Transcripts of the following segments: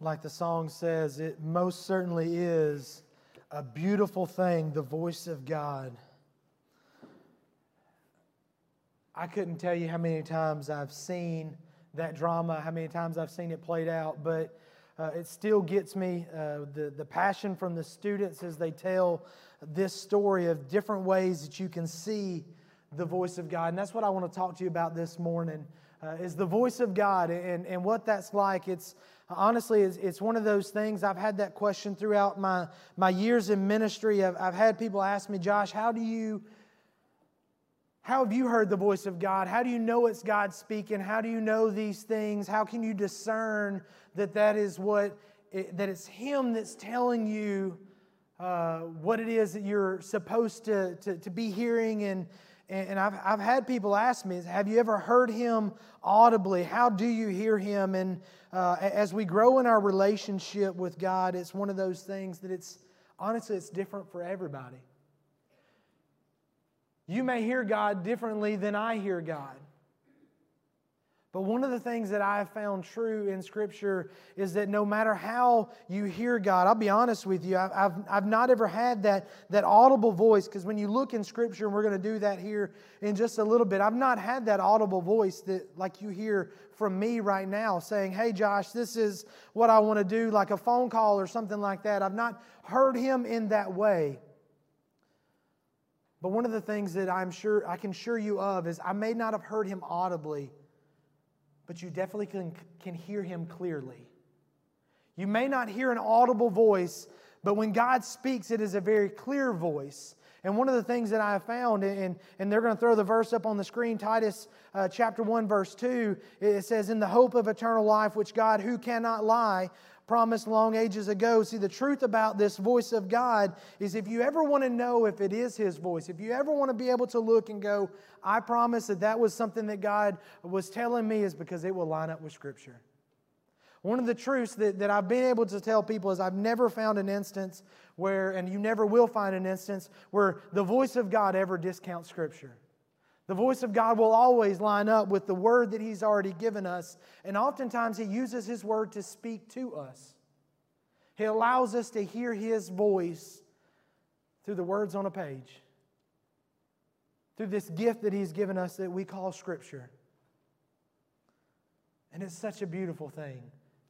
Like the song says, it most certainly is a beautiful thing, the voice of God. I couldn't tell you how many times I've seen that drama, how many times I've seen it played out, but uh, it still gets me uh, the, the passion from the students as they tell this story of different ways that you can see the voice of God. And that's what I want to talk to you about this morning uh, is the voice of God and, and what that's like. It's honestly, it's, it's one of those things. I've had that question throughout my, my years in ministry. I've, I've had people ask me, Josh, how do you, how have you heard the voice of God? How do you know it's God speaking? How do you know these things? How can you discern that that is what, it, that it's Him that's telling you uh, what it is that you're supposed to, to, to be hearing and, and I've, I've had people ask me, Have you ever heard him audibly? How do you hear him? And uh, as we grow in our relationship with God, it's one of those things that it's honestly, it's different for everybody. You may hear God differently than I hear God. But one of the things that I have found true in Scripture is that no matter how you hear God, I'll be honest with you, I've, I've not ever had that, that audible voice, because when you look in Scripture, and we're going to do that here in just a little bit, I've not had that audible voice that, like you hear from me right now, saying, Hey, Josh, this is what I want to do, like a phone call or something like that. I've not heard him in that way. But one of the things that I'm sure I can assure you of is I may not have heard him audibly but you definitely can, can hear him clearly. You may not hear an audible voice, but when God speaks, it is a very clear voice. And one of the things that I have found, and, and they're going to throw the verse up on the screen, Titus uh, chapter 1, verse 2, it says, In the hope of eternal life, which God, who cannot lie, promised long ages ago. See, the truth about this voice of God is if you ever want to know if it is His voice, if you ever want to be able to look and go, I promise that that was something that God was telling me, is because it will line up with Scripture. One of the truths that, that I've been able to tell people is I've never found an instance where, and you never will find an instance, where the voice of God ever discounts Scripture. The voice of God will always line up with the word that He's already given us. And oftentimes He uses His word to speak to us. He allows us to hear His voice through the words on a page, through this gift that He's given us that we call Scripture. And it's such a beautiful thing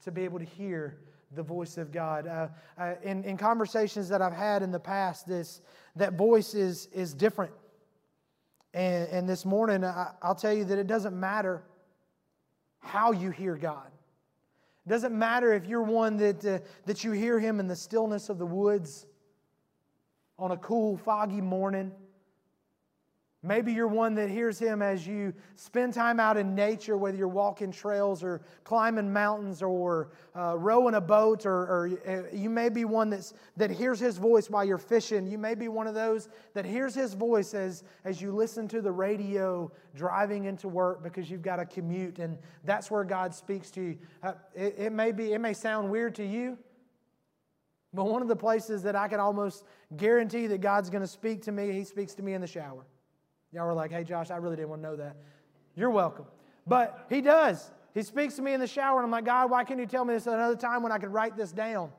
to be able to hear the voice of God. Uh, uh, in, in conversations that I've had in the past, this, that voice is, is different and, and this morning, I, I'll tell you that it doesn't matter how you hear God. It doesn't matter if you're one that, uh, that you hear Him in the stillness of the woods on a cool, foggy morning Maybe you're one that hears him as you spend time out in nature, whether you're walking trails or climbing mountains or uh, rowing a boat, or, or uh, you may be one that's, that hears his voice while you're fishing. You may be one of those that hears his voice as, as you listen to the radio driving into work because you've got a commute, and that's where God speaks to you. Uh, it, it, may be, it may sound weird to you, but one of the places that I can almost guarantee that God's going to speak to me, he speaks to me in the shower. Y'all were like, hey, Josh, I really didn't want to know that. You're welcome. But he does. He speaks to me in the shower, and I'm like, God, why can't you tell me this another time when I could write this down?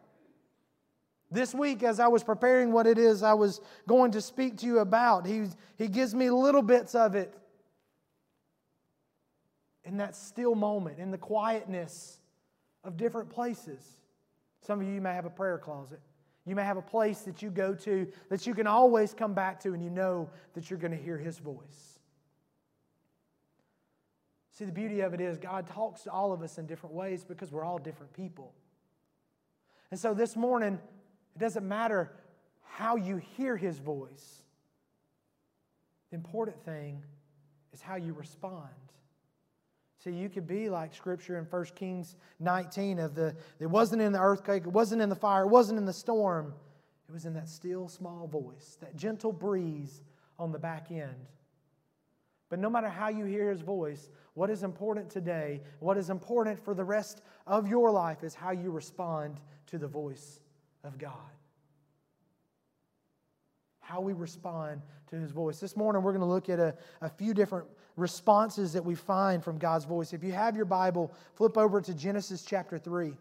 This week, as I was preparing what it is I was going to speak to you about, he, he gives me little bits of it in that still moment, in the quietness of different places. Some of you may have a prayer closet. You may have a place that you go to that you can always come back to, and you know that you're going to hear His voice. See, the beauty of it is God talks to all of us in different ways because we're all different people. And so this morning, it doesn't matter how you hear His voice, the important thing is how you respond. See, you could be like Scripture in 1 Kings 19 of the, it wasn't in the earthquake, it wasn't in the fire, it wasn't in the storm. It was in that still small voice, that gentle breeze on the back end. But no matter how you hear his voice, what is important today, what is important for the rest of your life is how you respond to the voice of God. How we respond to his voice. This morning, we're going to look at a, a few different responses that we find from God's voice. If you have your Bible, flip over to Genesis chapter 3.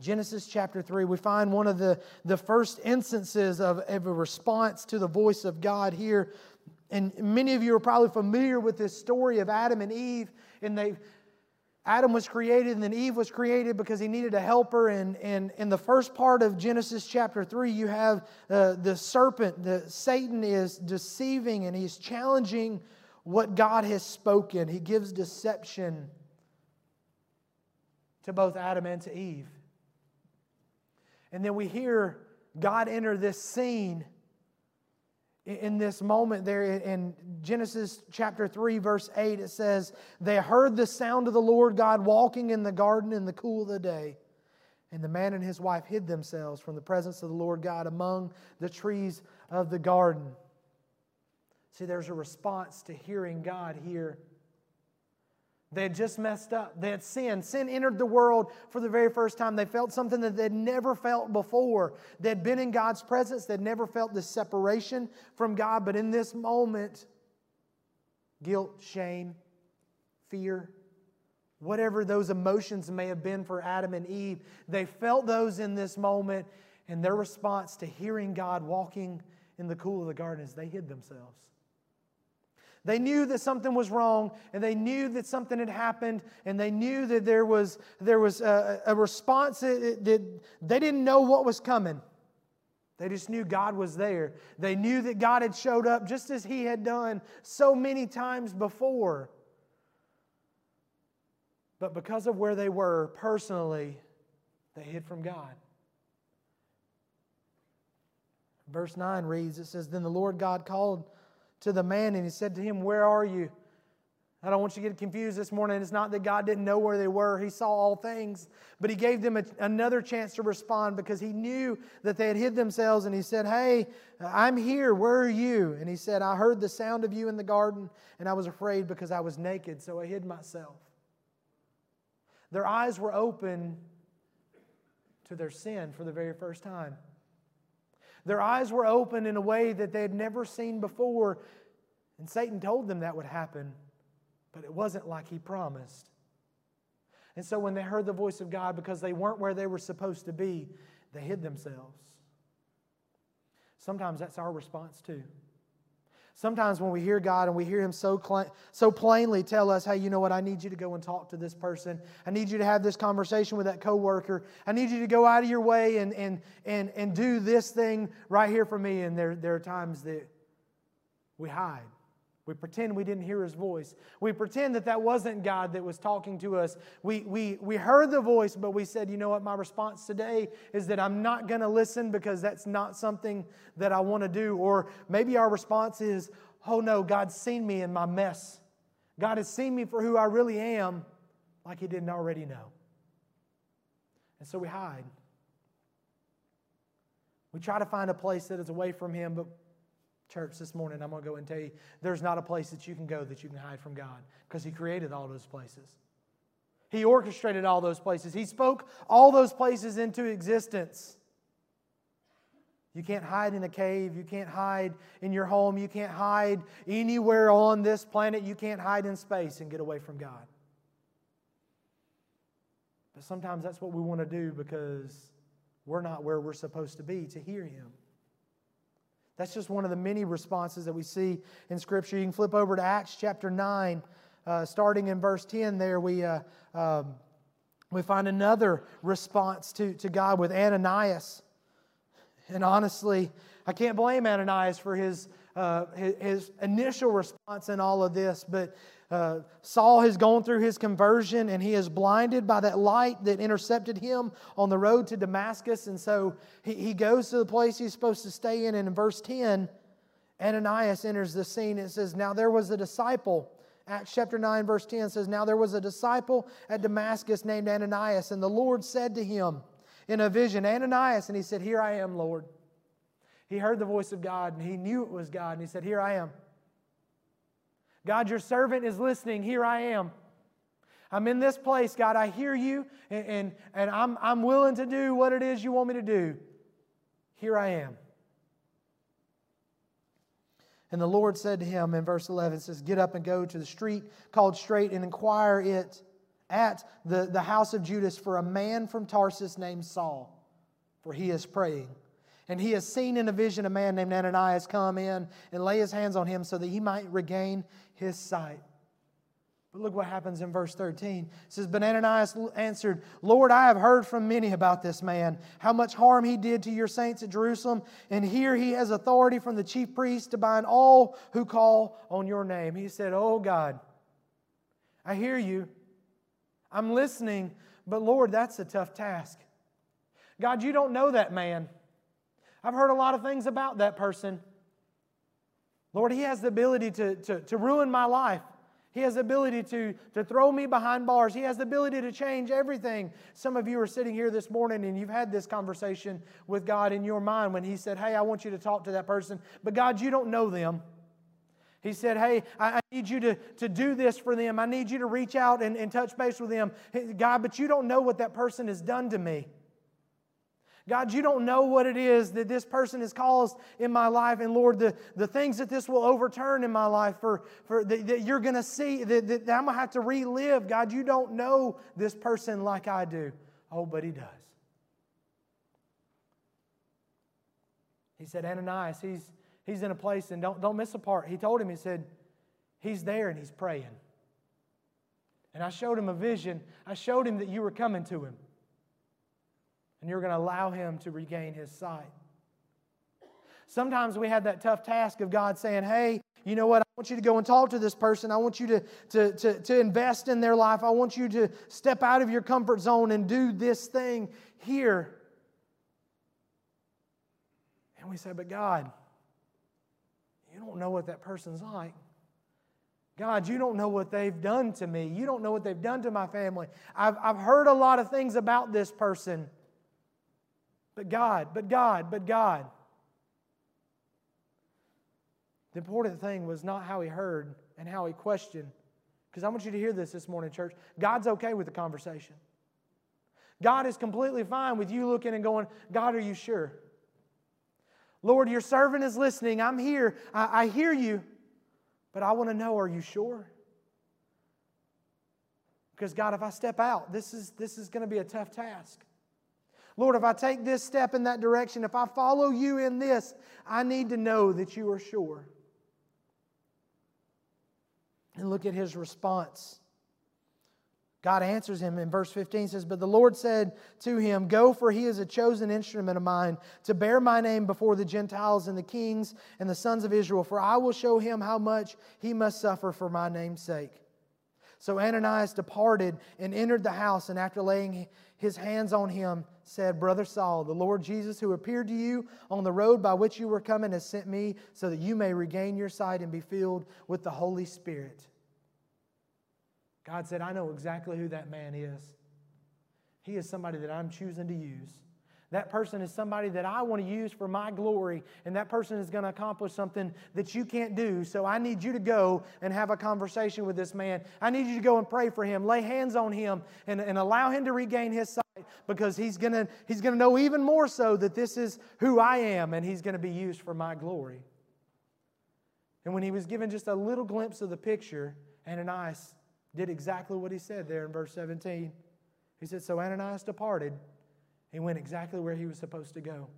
Genesis chapter 3, we find one of the, the first instances of, of a response to the voice of God here. And many of you are probably familiar with this story of Adam and Eve. And they, Adam was created and then Eve was created because he needed a helper. And, and in the first part of Genesis chapter 3, you have uh, the serpent, the, Satan is deceiving and he's challenging what God has spoken. He gives deception to both Adam and to Eve. And then we hear God enter this scene in this moment there in Genesis chapter 3, verse 8. It says, They heard the sound of the Lord God walking in the garden in the cool of the day. And the man and his wife hid themselves from the presence of the Lord God among the trees of the garden. See, there's a response to hearing God here they had just messed up. They had sinned. Sin entered the world for the very first time. They felt something that they'd never felt before. They'd been in God's presence. They'd never felt this separation from God. But in this moment, guilt, shame, fear, whatever those emotions may have been for Adam and Eve, they felt those in this moment. And their response to hearing God walking in the cool of the garden is they hid themselves. They knew that something was wrong, and they knew that something had happened, and they knew that there was, there was a, a response that, that they didn't know what was coming. They just knew God was there. They knew that God had showed up just as He had done so many times before. But because of where they were personally, they hid from God. Verse 9 reads It says, Then the Lord God called to the man and he said to him, Where are you? I don't want you to get confused this morning. It's not that God didn't know where they were, He saw all things. But He gave them a, another chance to respond because He knew that they had hid themselves. And He said, Hey, I'm here. Where are you? And He said, I heard the sound of you in the garden, and I was afraid because I was naked, so I hid myself. Their eyes were open to their sin for the very first time. Their eyes were open in a way that they had never seen before. And Satan told them that would happen, but it wasn't like he promised. And so when they heard the voice of God, because they weren't where they were supposed to be, they hid themselves. Sometimes that's our response too. Sometimes when we hear God and we hear Him so, cl- so plainly tell us, hey, you know what, I need you to go and talk to this person. I need you to have this conversation with that coworker. I need you to go out of your way and, and, and, and do this thing right here for me. And there, there are times that we hide. We pretend we didn't hear his voice. We pretend that that wasn't God that was talking to us. We, we, we heard the voice, but we said, you know what, my response today is that I'm not going to listen because that's not something that I want to do. Or maybe our response is, oh no, God's seen me in my mess. God has seen me for who I really am, like he didn't already know. And so we hide. We try to find a place that is away from him, but church this morning, I'm going to go and tell you there's not a place that you can go that you can hide from God because He created all those places. He orchestrated all those places. He spoke all those places into existence. You can't hide in a cave. You can't hide in your home. You can't hide anywhere on this planet. You can't hide in space and get away from God. But sometimes that's what we want to do because we're not where we're supposed to be to hear Him. That's just one of the many responses that we see in Scripture. You can flip over to Acts chapter 9, uh, starting in verse 10. There we, uh, um, we find another response to, to God with Ananias. And honestly, I can't blame Ananias for his, uh, his, his initial response in all of this, but uh, Saul has gone through his conversion and he is blinded by that light that intercepted him on the road to Damascus. And so he, he goes to the place he's supposed to stay in. And in verse 10, Ananias enters the scene. It says, Now there was a disciple. Acts chapter 9, verse 10 says, Now there was a disciple at Damascus named Ananias, and the Lord said to him in a vision, Ananias, and he said, Here I am, Lord. He heard the voice of God, and he knew it was God, and he said, Here I am. God, your servant is listening. Here I am. I'm in this place, God. I hear you, and, and, and I'm, I'm willing to do what it is you want me to do. Here I am. And the Lord said to him in verse 11, says, Get up and go to the street called Straight and inquire it at the, the house of Judas for a man from Tarsus named Saul, for he is praying. And he has seen in a vision a man named Ananias come in and lay his hands on him so that he might regain his sight. But look what happens in verse 13. It says, But Ananias answered, Lord, I have heard from many about this man, how much harm he did to your saints at Jerusalem, and here he has authority from the chief priest to bind all who call on your name. He said, Oh God, I hear you. I'm listening, but Lord, that's a tough task. God, you don't know that man. I've heard a lot of things about that person. Lord, he has the ability to, to, to ruin my life. He has the ability to, to throw me behind bars. He has the ability to change everything. Some of you are sitting here this morning and you've had this conversation with God in your mind when He said, Hey, I want you to talk to that person. But God, you don't know them. He said, Hey, I, I need you to, to do this for them. I need you to reach out and, and touch base with them. God, but you don't know what that person has done to me. God, you don't know what it is that this person has caused in my life. And Lord, the, the things that this will overturn in my life for, for that, that you're going to see, that, that I'm going to have to relive. God, you don't know this person like I do. Oh, but he does. He said, Ananias, he's, he's in a place, and don't, don't miss a part. He told him, he said, he's there and he's praying. And I showed him a vision. I showed him that you were coming to him and you're going to allow him to regain his sight. Sometimes we have that tough task of God saying, Hey, you know what? I want you to go and talk to this person. I want you to, to, to, to invest in their life. I want you to step out of your comfort zone and do this thing here. And we say, But God, you don't know what that person's like. God, you don't know what they've done to me. You don't know what they've done to my family. I've, I've heard a lot of things about this person. But God, but God, but God. The important thing was not how he heard and how he questioned. Because I want you to hear this this morning, church. God's okay with the conversation. God is completely fine with you looking and going, God, are you sure? Lord, your servant is listening. I'm here. I, I hear you. But I want to know, are you sure? Because God, if I step out, this is, this is going to be a tough task. Lord, if I take this step in that direction, if I follow you in this, I need to know that you are sure. And look at his response. God answers him in verse 15 says, But the Lord said to him, Go, for he is a chosen instrument of mine to bear my name before the Gentiles and the kings and the sons of Israel, for I will show him how much he must suffer for my name's sake. So Ananias departed and entered the house, and after laying his hands on him, said, Brother Saul, the Lord Jesus, who appeared to you on the road by which you were coming, has sent me so that you may regain your sight and be filled with the Holy Spirit. God said, I know exactly who that man is. He is somebody that I'm choosing to use. That person is somebody that I want to use for my glory, and that person is going to accomplish something that you can't do. So I need you to go and have a conversation with this man. I need you to go and pray for him, lay hands on him, and, and allow him to regain his sight because he's going to he's going to know even more so that this is who I am, and he's going to be used for my glory. And when he was given just a little glimpse of the picture, Ananias did exactly what he said there in verse 17. He said, So Ananias departed he went exactly where he was supposed to go.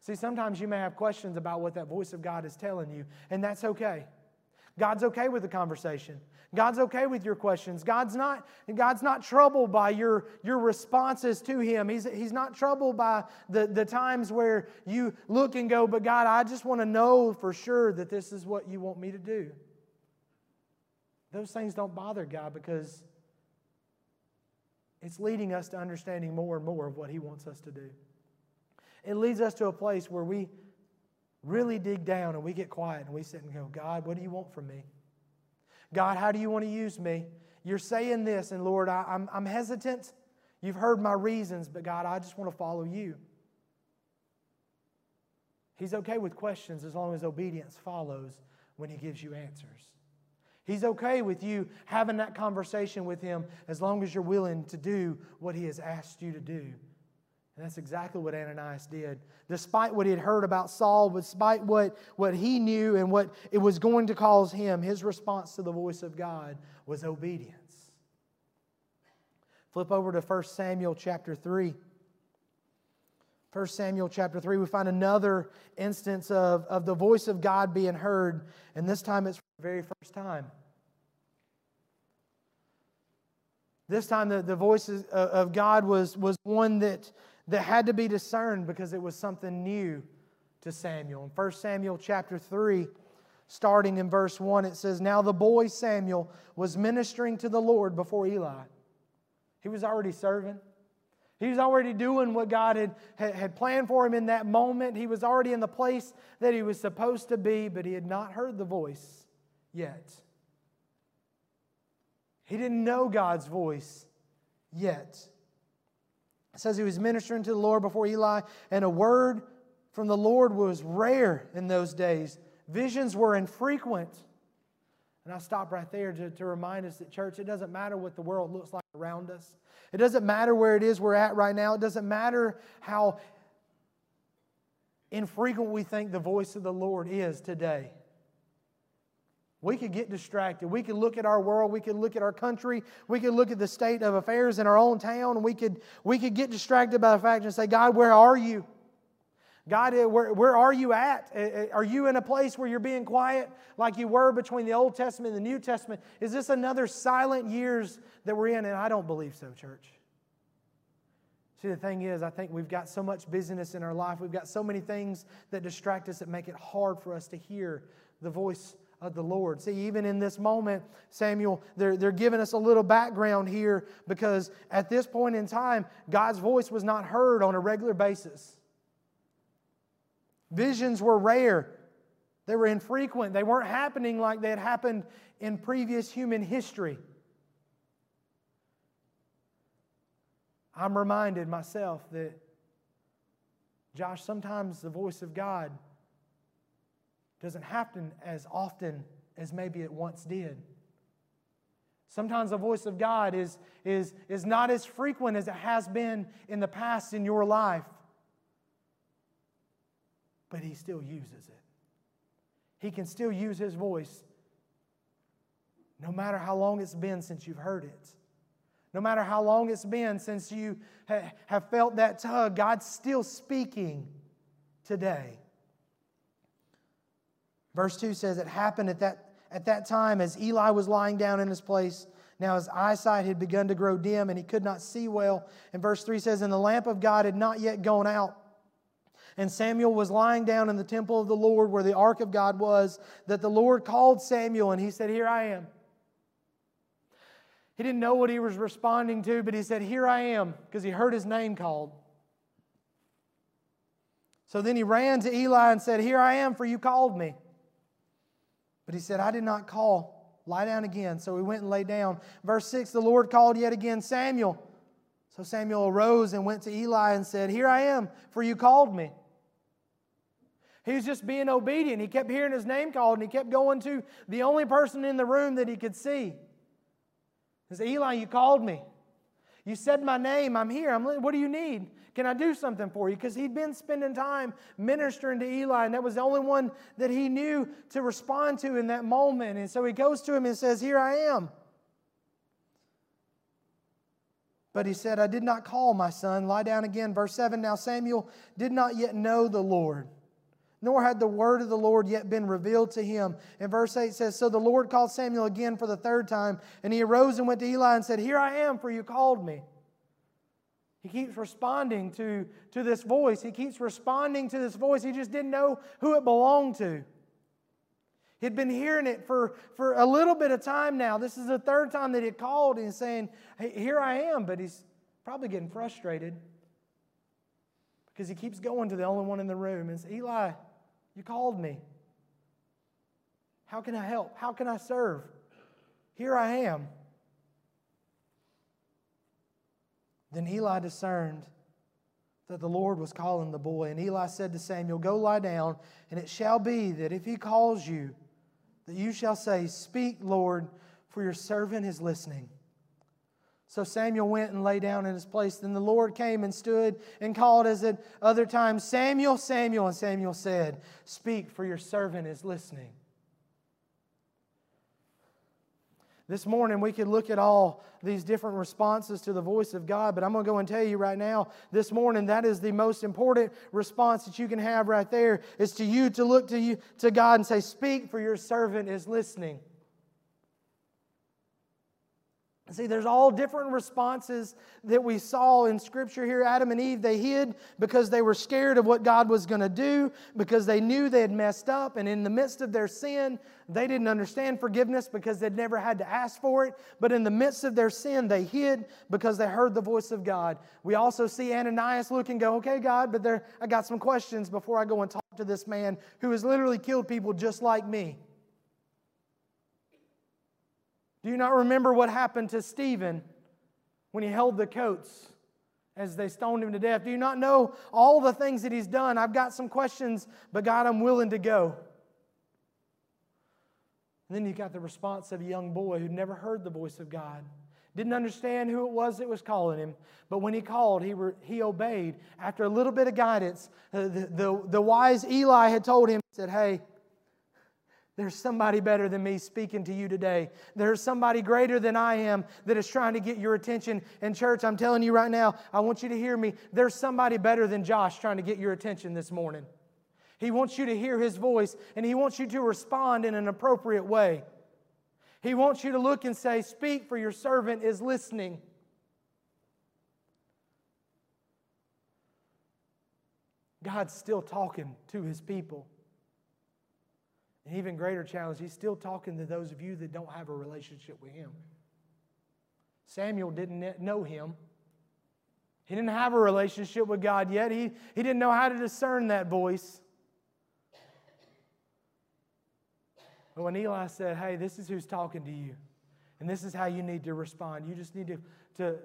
See, sometimes you may have questions about what that voice of God is telling you, and that's okay. God's okay with the conversation. God's okay with your questions. God's not, God's not troubled by your, your responses to Him. He's, he's not troubled by the, the times where you look and go, But God, I just want to know for sure that this is what you want me to do. Those things don't bother God because it's leading us to understanding more and more of what He wants us to do. It leads us to a place where we really dig down and we get quiet and we sit and go, God, what do you want from me? God, how do you want to use me? You're saying this, and Lord, I, am I'm, I'm hesitant. You've heard my reasons, but God, I just want to follow you. He's okay with questions as long as obedience follows when He gives you answers. He's okay with you having that conversation with him as long as you're willing to do what he has asked you to do. And that's exactly what Ananias did. Despite what he had heard about Saul, despite what, what he knew and what it was going to cause him, his response to the voice of God was obedience. Flip over to 1 Samuel chapter 3. 1 Samuel chapter 3, we find another instance of, of the voice of God being heard, and this time it's for the very first time. This time, the, the voice uh, of God was, was one that, that had to be discerned because it was something new to Samuel. In 1 Samuel chapter 3, starting in verse 1, it says, Now the boy Samuel was ministering to the Lord before Eli. He was already serving. He was already doing what God had, had planned for him in that moment. He was already in the place that he was supposed to be, but he had not heard the voice yet. He didn't know God's voice yet. It says he was ministering to the Lord before Eli, and a word from the Lord was rare in those days. Visions were infrequent. And I stop right there to, to remind us that, church, it doesn't matter what the world looks like around us. It doesn't matter where it is we're at right now. It doesn't matter how infrequent we think the voice of the Lord is today. We could get distracted. We could look at our world. We could look at our country. We could look at the state of affairs in our own town. We could, we could get distracted by the fact and say, God, where are you? God, uh, where, where are you at? Uh, uh, are you in a place where you're being quiet like you were between the Old Testament and the New Testament? Is this another silent years that we're in? And I don't believe so, church. See, the thing is, I think we've got so much busyness in our life. We've got so many things that distract us that make it hard for us to hear the voice of the Lord. See, even in this moment, Samuel, they're, they're giving us a little background here because at this point in time, God's voice was not heard on a regular basis. Visions were rare, they were infrequent, they weren't happening like they had happened in previous human history. I'm reminded myself that, Josh, sometimes the voice of God doesn't happen as often as maybe it once did. Sometimes the voice of God is, is, is not as frequent as it has been in the past in your life but he still uses it. He can still use his voice no matter how long it's been since you've heard it. No matter how long it's been since you ha- have felt that tug, God's still speaking today. Verse 2 says, It happened at that, at that time as Eli was lying down in his place. Now his eyesight had begun to grow dim and he could not see well. And verse 3 says, And the lamp of God had not yet gone out. And Samuel was lying down in the temple of the Lord where the ark of God was, that the Lord called Samuel and he said, Here I am. He didn't know what he was responding to, but he said, Here I am, because he heard his name called. So then he ran to Eli and said, Here I am, for you called me. But he said, I did not call. Lie down again. So he went and lay down. Verse 6 The Lord called yet again Samuel. So Samuel arose and went to Eli and said, Here I am, for you called me. He was just being obedient. He kept hearing his name called and he kept going to the only person in the room that he could see. He said, Eli, you called me. You said my name. I'm here. I'm, what do you need? Can I do something for you? Because he'd been spending time ministering to Eli, and that was the only one that he knew to respond to in that moment. And so he goes to him and says, Here I am. But he said, I did not call my son. Lie down again. Verse 7 Now Samuel did not yet know the Lord nor had the word of the Lord yet been revealed to him. And verse 8 says, So the Lord called Samuel again for the third time, and he arose and went to Eli and said, Here I am, for you called me. He keeps responding to, to this voice. He keeps responding to this voice. He just didn't know who it belonged to. He'd been hearing it for, for a little bit of time now. This is the third time that he called and saying, hey, Here I am. But he's probably getting frustrated because he keeps going to the only one in the room and Eli, you called me. How can I help? How can I serve? Here I am. Then Eli discerned that the Lord was calling the boy. And Eli said to Samuel, Go lie down, and it shall be that if he calls you, that you shall say, Speak, Lord, for your servant is listening. So Samuel went and lay down in his place. Then the Lord came and stood and called as at other times, Samuel, Samuel. And Samuel said, Speak, for your servant is listening. This morning, we could look at all these different responses to the voice of God, but I'm going to go and tell you right now, this morning, that is the most important response that you can have right there is to you to look to you to God and say, Speak, for your servant is listening. See, there's all different responses that we saw in Scripture here. Adam and Eve, they hid because they were scared of what God was going to do, because they knew they had messed up. And in the midst of their sin, they didn't understand forgiveness because they'd never had to ask for it. But in the midst of their sin, they hid because they heard the voice of God. We also see Ananias look and go, okay, God, but there, I got some questions before I go and talk to this man who has literally killed people just like me. Do you not remember what happened to Stephen when he held the coats as they stoned him to death? Do you not know all the things that he's done? I've got some questions, but God, I'm willing to go. And then you got the response of a young boy who'd never heard the voice of God, didn't understand who it was that was calling him. But when he called, he, re, he obeyed. After a little bit of guidance, uh, the, the, the wise Eli had told him, he said, Hey, there's somebody better than me speaking to you today. There's somebody greater than I am that is trying to get your attention. And, church, I'm telling you right now, I want you to hear me. There's somebody better than Josh trying to get your attention this morning. He wants you to hear his voice, and he wants you to respond in an appropriate way. He wants you to look and say, Speak, for your servant is listening. God's still talking to his people. An even greater challenge, he's still talking to those of you that don't have a relationship with him. Samuel didn't know him. He didn't have a relationship with God yet. He, he didn't know how to discern that voice. But when Eli said, Hey, this is who's talking to you, and this is how you need to respond, you just need to, to,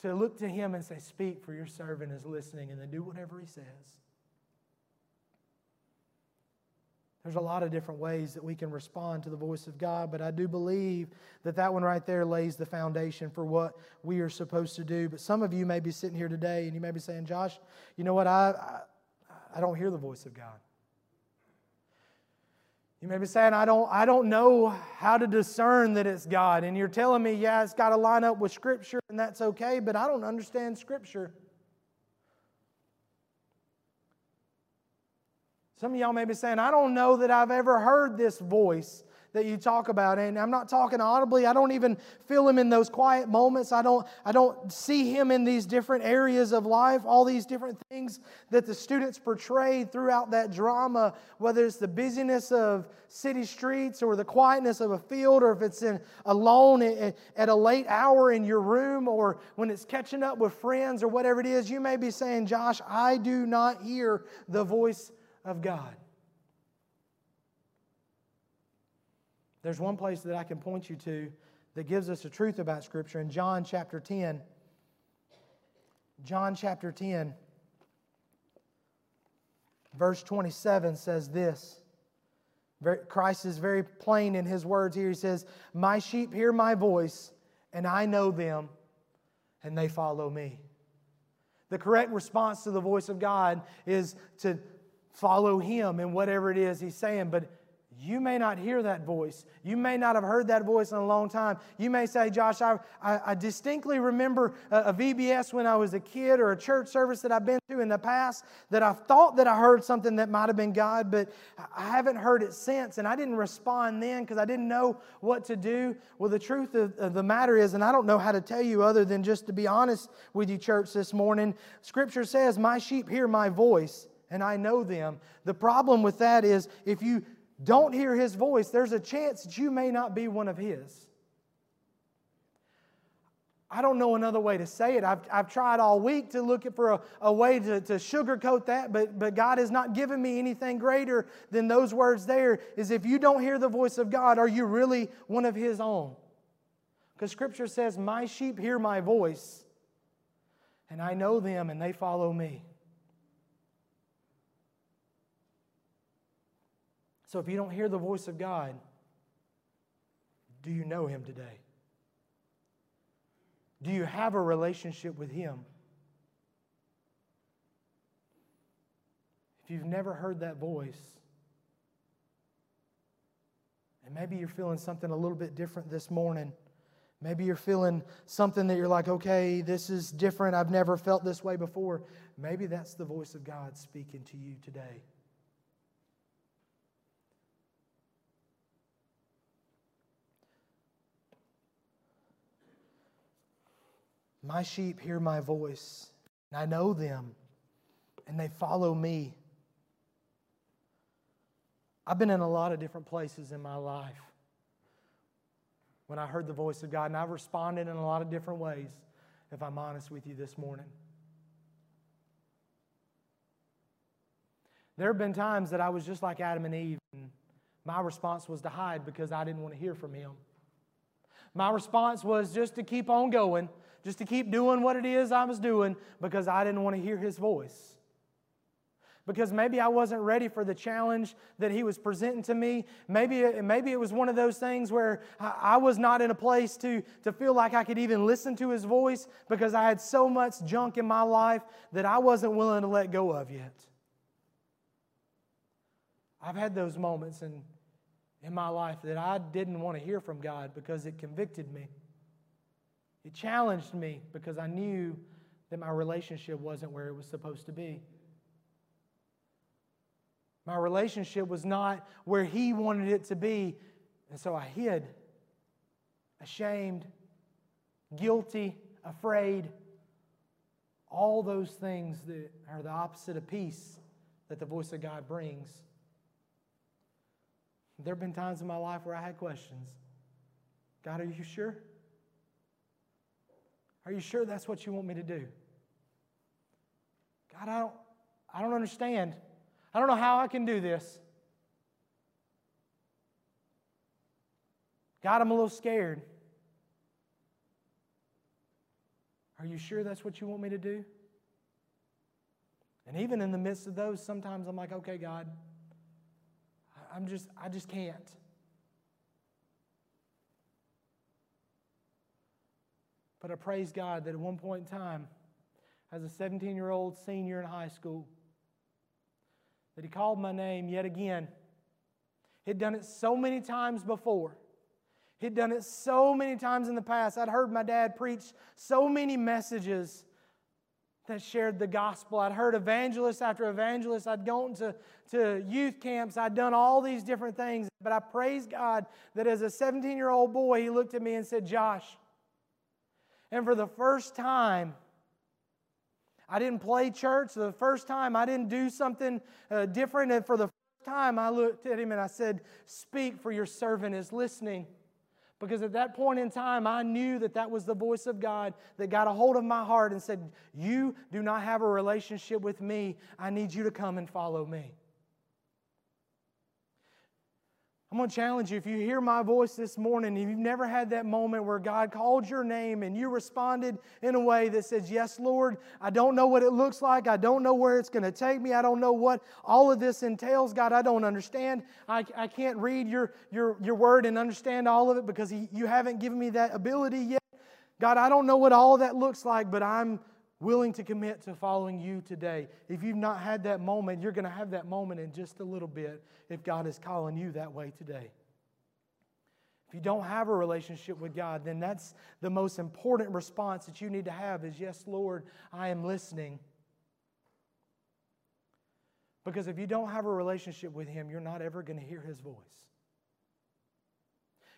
to look to him and say, Speak, for your servant is listening, and then do whatever he says. There's a lot of different ways that we can respond to the voice of God, but I do believe that that one right there lays the foundation for what we are supposed to do. But some of you may be sitting here today and you may be saying, Josh, you know what? I, I, I don't hear the voice of God. You may be saying, I don't, I don't know how to discern that it's God. And you're telling me, yeah, it's got to line up with Scripture, and that's okay, but I don't understand Scripture. Some of y'all may be saying, I don't know that I've ever heard this voice that you talk about. And I'm not talking audibly. I don't even feel him in those quiet moments. I don't, I don't see him in these different areas of life, all these different things that the students portray throughout that drama, whether it's the busyness of city streets or the quietness of a field, or if it's in alone at a late hour in your room, or when it's catching up with friends or whatever it is, you may be saying, Josh, I do not hear the voice of God. There's one place that I can point you to that gives us a truth about Scripture in John chapter 10. John chapter 10, verse 27 says this. Christ is very plain in his words here. He says, My sheep hear my voice, and I know them, and they follow me. The correct response to the voice of God is to follow him in whatever it is he's saying. But you may not hear that voice. You may not have heard that voice in a long time. You may say, Josh, I, I, I, distinctly remember a, a VBS when I was a kid or a church service that I've been to in the past that I thought that I heard something that might have been God, but I haven't heard it since. And I didn't respond then because I didn't know what to do. Well, the truth of, of the matter is, and I don't know how to tell you other than just to be honest with you, church, this morning, Scripture says, My sheep hear my voice and I know them. The problem with that is if you don't hear his voice, there's a chance that you may not be one of his. I don't know another way to say it. I've, I've tried all week to look for a, a way to, to sugarcoat that, but, but God has not given me anything greater than those words there. Is if you don't hear the voice of God, are you really one of his own? Because scripture says, My sheep hear my voice, and I know them, and they follow me. So if you don't hear the voice of God, do you know Him today? Do you have a relationship with Him? If you've never heard that voice, And maybe you're feeling something a little bit different this morning. Maybe you're feeling something that you're like, okay, this is different. I've never felt this way before. Maybe that's the voice of God speaking to you today. My sheep hear my voice, and I know them, and they follow me. I've been in a lot of different places in my life when I heard the voice of God, and I've responded in a lot of different ways, if I'm honest with you this morning. There have been times that I was just like Adam and Eve, and my response was to hide because I didn't want to hear from him. My response was just to keep on going, just to keep doing what it is I was doing because I didn't want to hear his voice because maybe I wasn't ready for the challenge that he was presenting to me. Maybe, maybe it was one of those things where I was not in a place to, to feel like I could even listen to his voice because I had so much junk in my life that I wasn't willing to let go of yet. I've had those moments in, in my life that I didn't want to hear from God because it convicted me. It challenged me because I knew that my relationship wasn't where it was supposed to be. My relationship was not where He wanted it to be. And so I hid, ashamed, guilty, afraid. All those things that are the opposite of peace that the voice of God brings. There have been times in my life where I had questions God, are you sure? Are you sure that's what you want me to do? God, I don't, I don't understand. I don't know how I can do this. God, I'm a little scared. Are you sure that's what you want me to do? And even in the midst of those, sometimes I'm like, okay, God, I'm just, I just can't. But I praise God that at one point in time, as a 17 year old senior in high school, that he called my name yet again. He'd done it so many times before. He'd done it so many times in the past. I'd heard my dad preach so many messages that shared the gospel. I'd heard evangelist after evangelist. I'd gone to, to youth camps. I'd done all these different things. But I praise God that as a 17 year old boy, he looked at me and said, Josh, and for the first time, I didn't play church. For The first time I didn't do something uh, different. And for the first time, I looked at him and I said, Speak, for your servant is listening. Because at that point in time, I knew that that was the voice of God that got a hold of my heart and said, You do not have a relationship with me. I need you to come and follow me. I'm going to challenge you if you hear my voice this morning, if you've never had that moment where God called your name and you responded in a way that says, Yes, Lord, I don't know what it looks like. I don't know where it's going to take me. I don't know what all of this entails. God, I don't understand. I, I can't read your, your, your word and understand all of it because he, you haven't given me that ability yet. God, I don't know what all that looks like, but I'm willing to commit to following you today. If you've not had that moment, you're going to have that moment in just a little bit if God is calling you that way today. If you don't have a relationship with God, then that's the most important response that you need to have is yes, Lord, I am listening. Because if you don't have a relationship with Him, you're not ever going to hear His voice.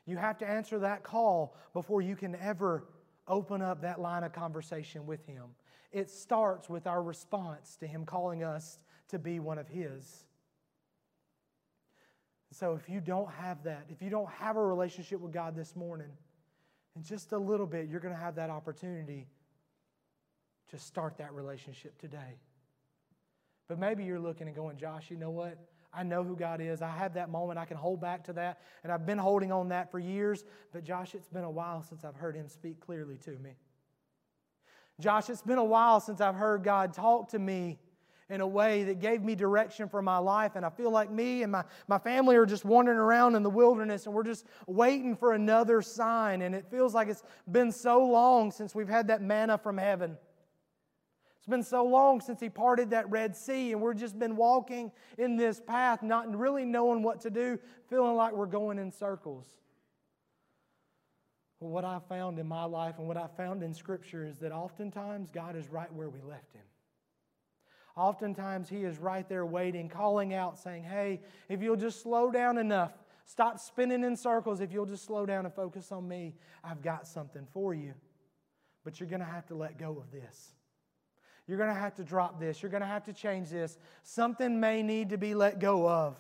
You have to answer that call before you can ever open up that line of conversation with Him. It starts with our response to Him calling us to be one of His. So if you don't have that, if you don't have a relationship with God this morning, in just a little bit, you're going to have that opportunity to start that relationship today. But maybe you're looking and going, Josh, you know what? I know who God is. I have that moment. I can hold back to that. And I've been holding on that for years. But Josh, it's been a while since I've heard him speak clearly to me. Josh, it's been a while since I've heard God talk to me in a way that gave me direction for my life. And I feel like me and my, my family are just wandering around in the wilderness and we're just waiting for another sign. And it feels like it's been so long since we've had that manna from heaven. It's been so long since He parted that Red Sea, and we've just been walking in this path, not really knowing what to do, feeling like we're going in circles. Well, what I found in my life and what I found in Scripture is that oftentimes God is right where we left Him. Oftentimes He is right there waiting, calling out, saying, Hey, if you'll just slow down enough, stop spinning in circles, if you'll just slow down and focus on me, I've got something for you. But you're going to have to let go of this. You're going to have to drop this. You're going to have to change this. Something may need to be let go of.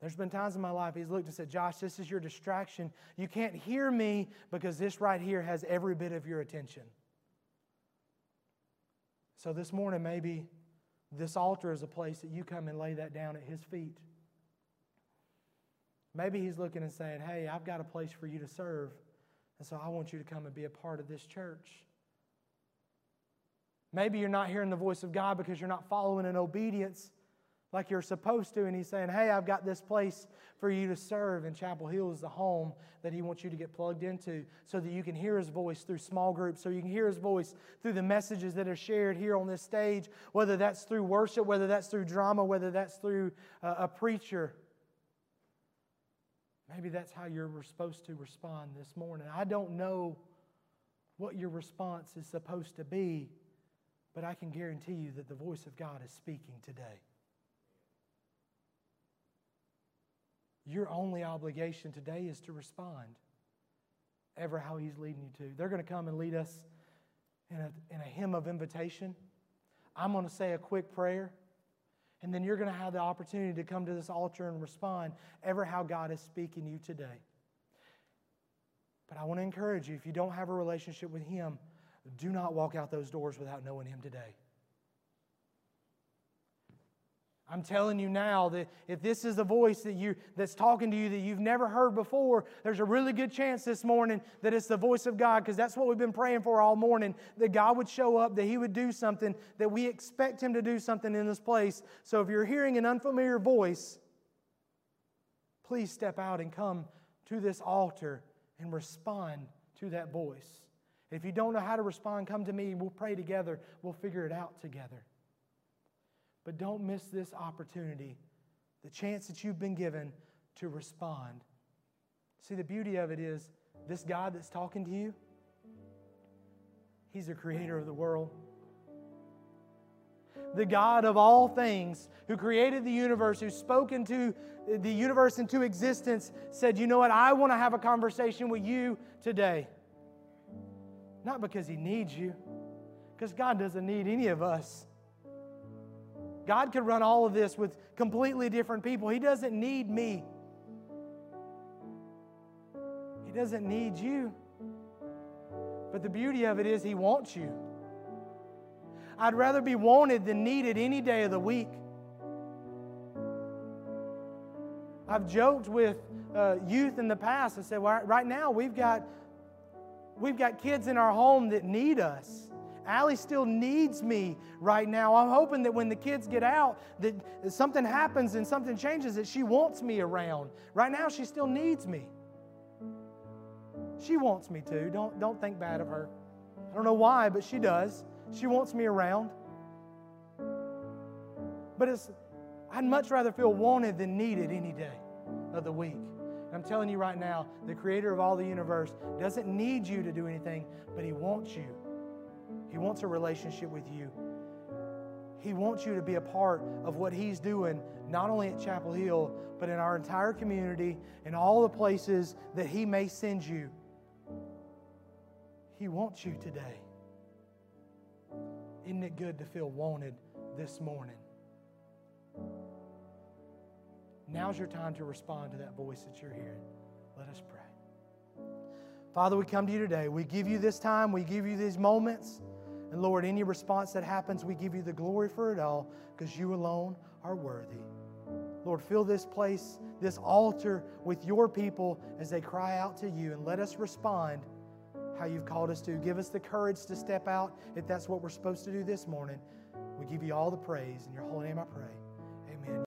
There's been times in my life he's looked and said, Josh, this is your distraction. You can't hear me because this right here has every bit of your attention. So this morning, maybe this altar is a place that you come and lay that down at his feet. Maybe he's looking and saying, Hey, I've got a place for you to serve. And so I want you to come and be a part of this church. Maybe you're not hearing the voice of God because you're not following in obedience like you're supposed to. And he's saying, Hey, I've got this place for you to serve. And Chapel Hill is the home that he wants you to get plugged into so that you can hear his voice through small groups, so you can hear his voice through the messages that are shared here on this stage, whether that's through worship, whether that's through drama, whether that's through a, a preacher. Maybe that's how you're supposed to respond this morning. I don't know what your response is supposed to be, but I can guarantee you that the voice of God is speaking today. Your only obligation today is to respond ever how He's leading you to. They're going to come and lead us in a, in a hymn of invitation. I'm going to say a quick prayer, and then you're going to have the opportunity to come to this altar and respond ever how God is speaking to you today. But I want to encourage you if you don't have a relationship with Him, do not walk out those doors without knowing Him today. I'm telling you now that if this is a voice that you that's talking to you that you've never heard before, there's a really good chance this morning that it's the voice of God because that's what we've been praying for all morning that God would show up, that he would do something, that we expect him to do something in this place. So if you're hearing an unfamiliar voice, please step out and come to this altar and respond to that voice. If you don't know how to respond, come to me. We'll pray together. We'll figure it out together. But don't miss this opportunity, the chance that you've been given to respond. See, the beauty of it is this God that's talking to you, He's the creator of the world. The God of all things, who created the universe, who spoke into the universe into existence, said, You know what? I want to have a conversation with you today. Not because He needs you, because God doesn't need any of us. God could run all of this with completely different people. He doesn't need me, He doesn't need you. But the beauty of it is, He wants you. I'd rather be wanted than needed any day of the week. I've joked with uh, youth in the past. I said, well, right now we've got, we've got kids in our home that need us. Allie still needs me right now. I'm hoping that when the kids get out, that something happens and something changes, that she wants me around. Right now, she still needs me. She wants me to. Don't, don't think bad of her. I don't know why, but she does. She wants me around. But it's, I'd much rather feel wanted than needed any day of the week. And I'm telling you right now, the creator of all the universe doesn't need you to do anything, but he wants you. He wants a relationship with you. He wants you to be a part of what He's doing, not only at Chapel Hill, but in our entire community in all the places that He may send you. He wants you today. Isn't it good to feel wanted this morning? Now's your time to respond to that voice that you're hearing. Let us pray. Father, we come to you today. We give you this time, we give you these moments. And Lord, any response that happens, we give you the glory for it all because you alone are worthy. Lord, fill this place, this altar with your people as they cry out to you and let us respond how you've called us to. Give us the courage to step out if that's what we're supposed to do this morning. We give you all the praise. In your holy name I pray.